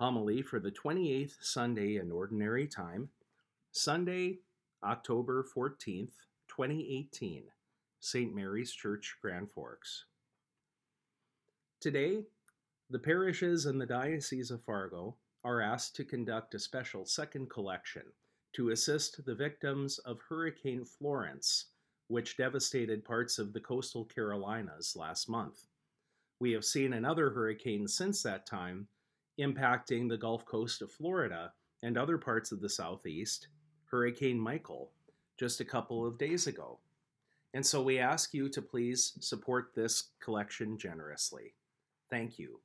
Homily for the 28th Sunday in Ordinary Time, Sunday, October 14th, 2018, St. Mary's Church, Grand Forks. Today, the parishes in the Diocese of Fargo are asked to conduct a special second collection to assist the victims of Hurricane Florence, which devastated parts of the coastal Carolinas last month. We have seen another hurricane since that time impacting the Gulf Coast of Florida and other parts of the Southeast, Hurricane Michael, just a couple of days ago. And so we ask you to please support this collection generously. Thank you.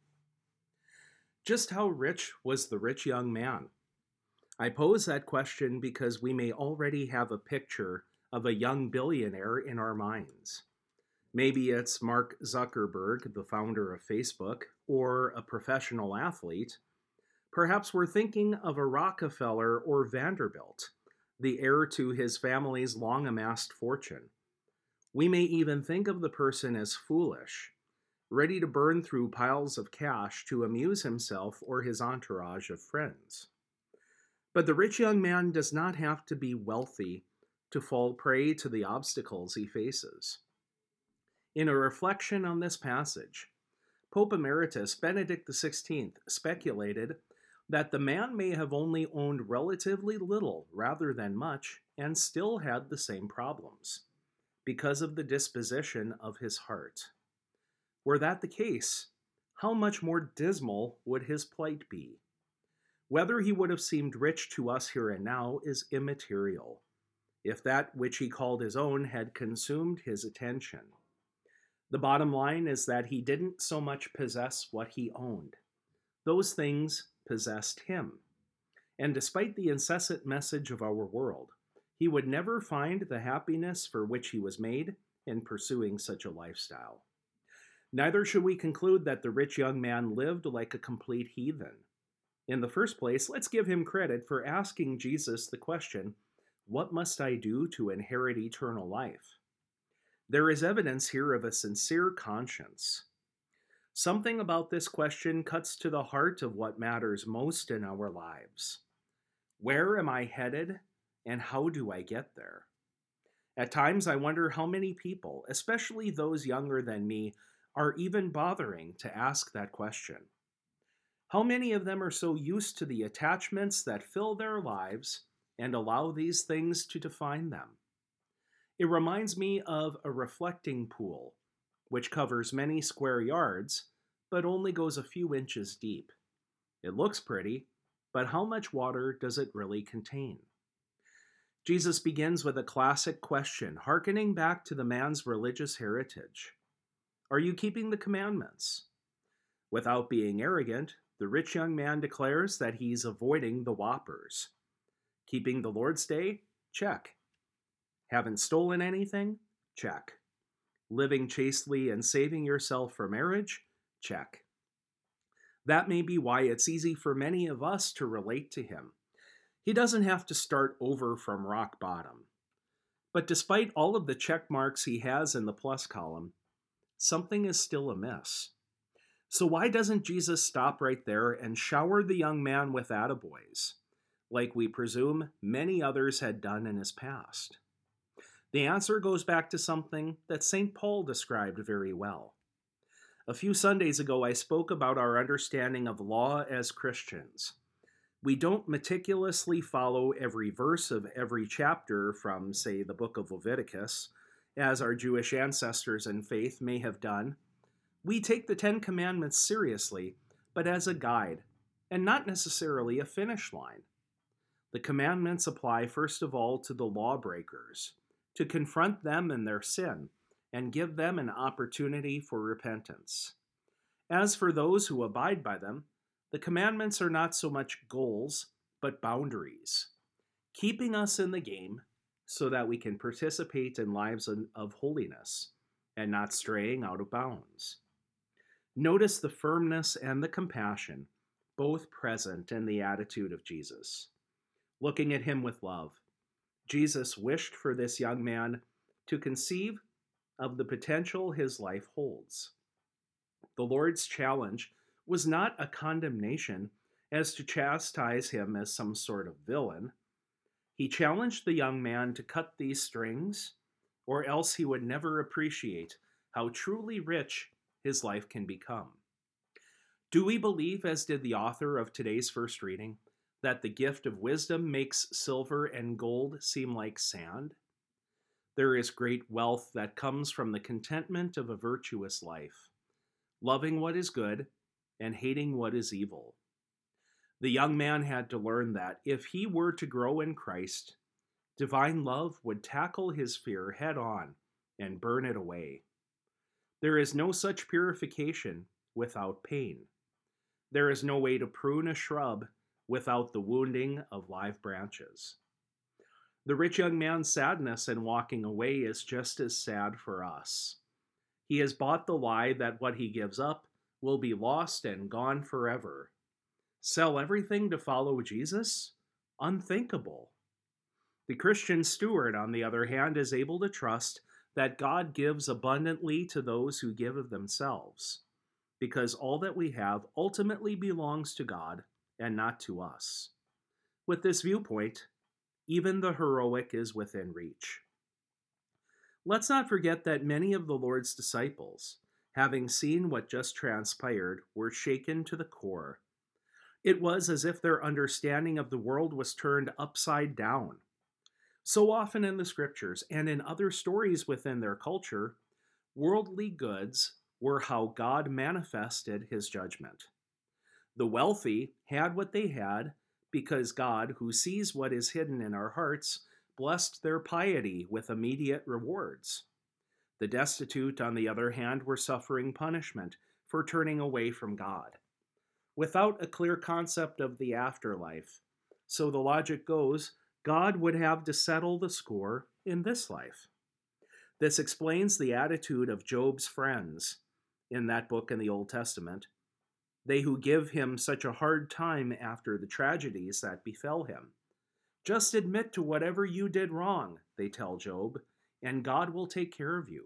Just how rich was the rich young man? I pose that question because we may already have a picture of a young billionaire in our minds. Maybe it's Mark Zuckerberg, the founder of Facebook, or a professional athlete. Perhaps we're thinking of a Rockefeller or Vanderbilt, the heir to his family's long amassed fortune. We may even think of the person as foolish, ready to burn through piles of cash to amuse himself or his entourage of friends. But the rich young man does not have to be wealthy to fall prey to the obstacles he faces. In a reflection on this passage, Pope Emeritus Benedict XVI speculated that the man may have only owned relatively little rather than much and still had the same problems because of the disposition of his heart. Were that the case, how much more dismal would his plight be? Whether he would have seemed rich to us here and now is immaterial, if that which he called his own had consumed his attention. The bottom line is that he didn't so much possess what he owned, those things possessed him. And despite the incessant message of our world, he would never find the happiness for which he was made in pursuing such a lifestyle. Neither should we conclude that the rich young man lived like a complete heathen. In the first place, let's give him credit for asking Jesus the question, What must I do to inherit eternal life? There is evidence here of a sincere conscience. Something about this question cuts to the heart of what matters most in our lives. Where am I headed, and how do I get there? At times, I wonder how many people, especially those younger than me, are even bothering to ask that question. How many of them are so used to the attachments that fill their lives and allow these things to define them? It reminds me of a reflecting pool, which covers many square yards, but only goes a few inches deep. It looks pretty, but how much water does it really contain? Jesus begins with a classic question, hearkening back to the man's religious heritage Are you keeping the commandments? Without being arrogant, the rich young man declares that he's avoiding the whoppers. Keeping the Lord's Day? Check. Haven't stolen anything? Check. Living chastely and saving yourself for marriage? Check. That may be why it's easy for many of us to relate to him. He doesn't have to start over from rock bottom. But despite all of the check marks he has in the plus column, something is still amiss. So why doesn't Jesus stop right there and shower the young man with attaboys, like we presume many others had done in his past? The answer goes back to something that St. Paul described very well. A few Sundays ago, I spoke about our understanding of law as Christians. We don't meticulously follow every verse of every chapter from, say, the book of Leviticus, as our Jewish ancestors in faith may have done. We take the Ten Commandments seriously, but as a guide, and not necessarily a finish line. The commandments apply first of all to the lawbreakers to confront them in their sin and give them an opportunity for repentance. As for those who abide by them, the commandments are not so much goals, but boundaries, keeping us in the game so that we can participate in lives of holiness and not straying out of bounds. Notice the firmness and the compassion, both present in the attitude of Jesus. Looking at him with love, Jesus wished for this young man to conceive of the potential his life holds. The Lord's challenge was not a condemnation, as to chastise him as some sort of villain. He challenged the young man to cut these strings, or else he would never appreciate how truly rich his life can become. Do we believe, as did the author of today's first reading, that the gift of wisdom makes silver and gold seem like sand? There is great wealth that comes from the contentment of a virtuous life, loving what is good and hating what is evil. The young man had to learn that if he were to grow in Christ, divine love would tackle his fear head on and burn it away. There is no such purification without pain. There is no way to prune a shrub without the wounding of live branches. The rich young man's sadness in walking away is just as sad for us. He has bought the lie that what he gives up will be lost and gone forever. Sell everything to follow Jesus? Unthinkable. The Christian steward, on the other hand, is able to trust that God gives abundantly to those who give of themselves, because all that we have ultimately belongs to God and not to us. With this viewpoint, even the heroic is within reach. Let's not forget that many of the Lord's disciples, having seen what just transpired, were shaken to the core it was as if their understanding of the world was turned upside down. So often in the scriptures and in other stories within their culture, worldly goods were how God manifested his judgment. The wealthy had what they had because God, who sees what is hidden in our hearts, blessed their piety with immediate rewards. The destitute, on the other hand, were suffering punishment for turning away from God without a clear concept of the afterlife. So the logic goes God would have to settle the score in this life. This explains the attitude of Job's friends in that book in the Old Testament. They who give him such a hard time after the tragedies that befell him. Just admit to whatever you did wrong, they tell Job, and God will take care of you.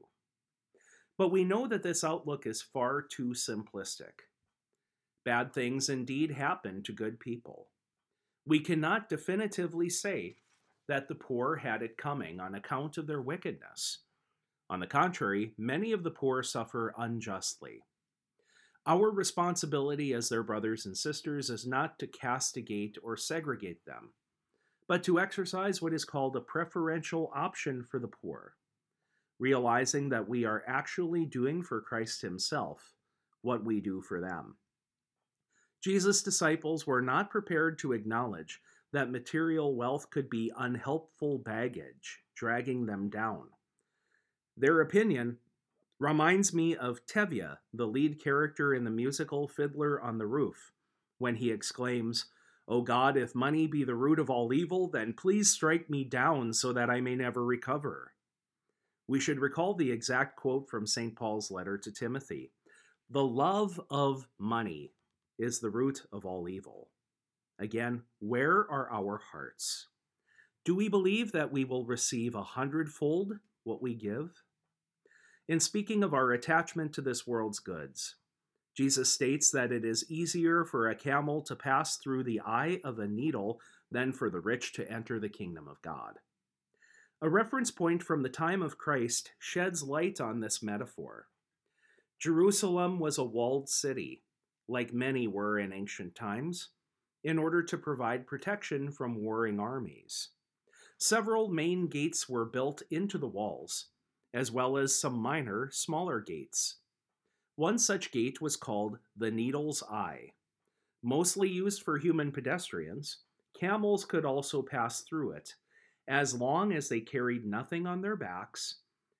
But we know that this outlook is far too simplistic. Bad things indeed happen to good people. We cannot definitively say that the poor had it coming on account of their wickedness. On the contrary, many of the poor suffer unjustly. Our responsibility as their brothers and sisters is not to castigate or segregate them, but to exercise what is called a preferential option for the poor, realizing that we are actually doing for Christ Himself what we do for them. Jesus' disciples were not prepared to acknowledge that material wealth could be unhelpful baggage, dragging them down. Their opinion reminds me of Tevye, the lead character in the musical Fiddler on the Roof, when he exclaims, O God, if money be the root of all evil, then please strike me down so that I may never recover. We should recall the exact quote from St. Paul's letter to Timothy The love of money is the root of all evil. Again, where are our hearts? Do we believe that we will receive a hundredfold what we give? In speaking of our attachment to this world's goods, Jesus states that it is easier for a camel to pass through the eye of a needle than for the rich to enter the kingdom of God. A reference point from the time of Christ sheds light on this metaphor. Jerusalem was a walled city, like many were in ancient times, in order to provide protection from warring armies. Several main gates were built into the walls, as well as some minor, smaller gates. One such gate was called the Needle's Eye. Mostly used for human pedestrians, camels could also pass through it, as long as they carried nothing on their backs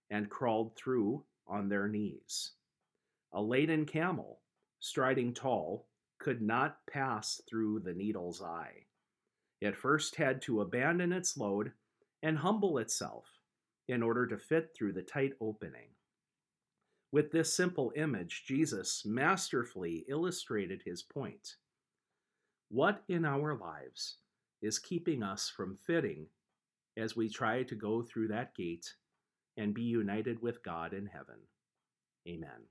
and crawled through on their knees. A laden camel, striding tall, could not pass through the needle's eye. It first had to abandon its load and humble itself in order to fit through the tight opening. With this simple image, Jesus masterfully illustrated his point. What in our lives is keeping us from fitting as we try to go through that gate and be united with God in heaven? Amen.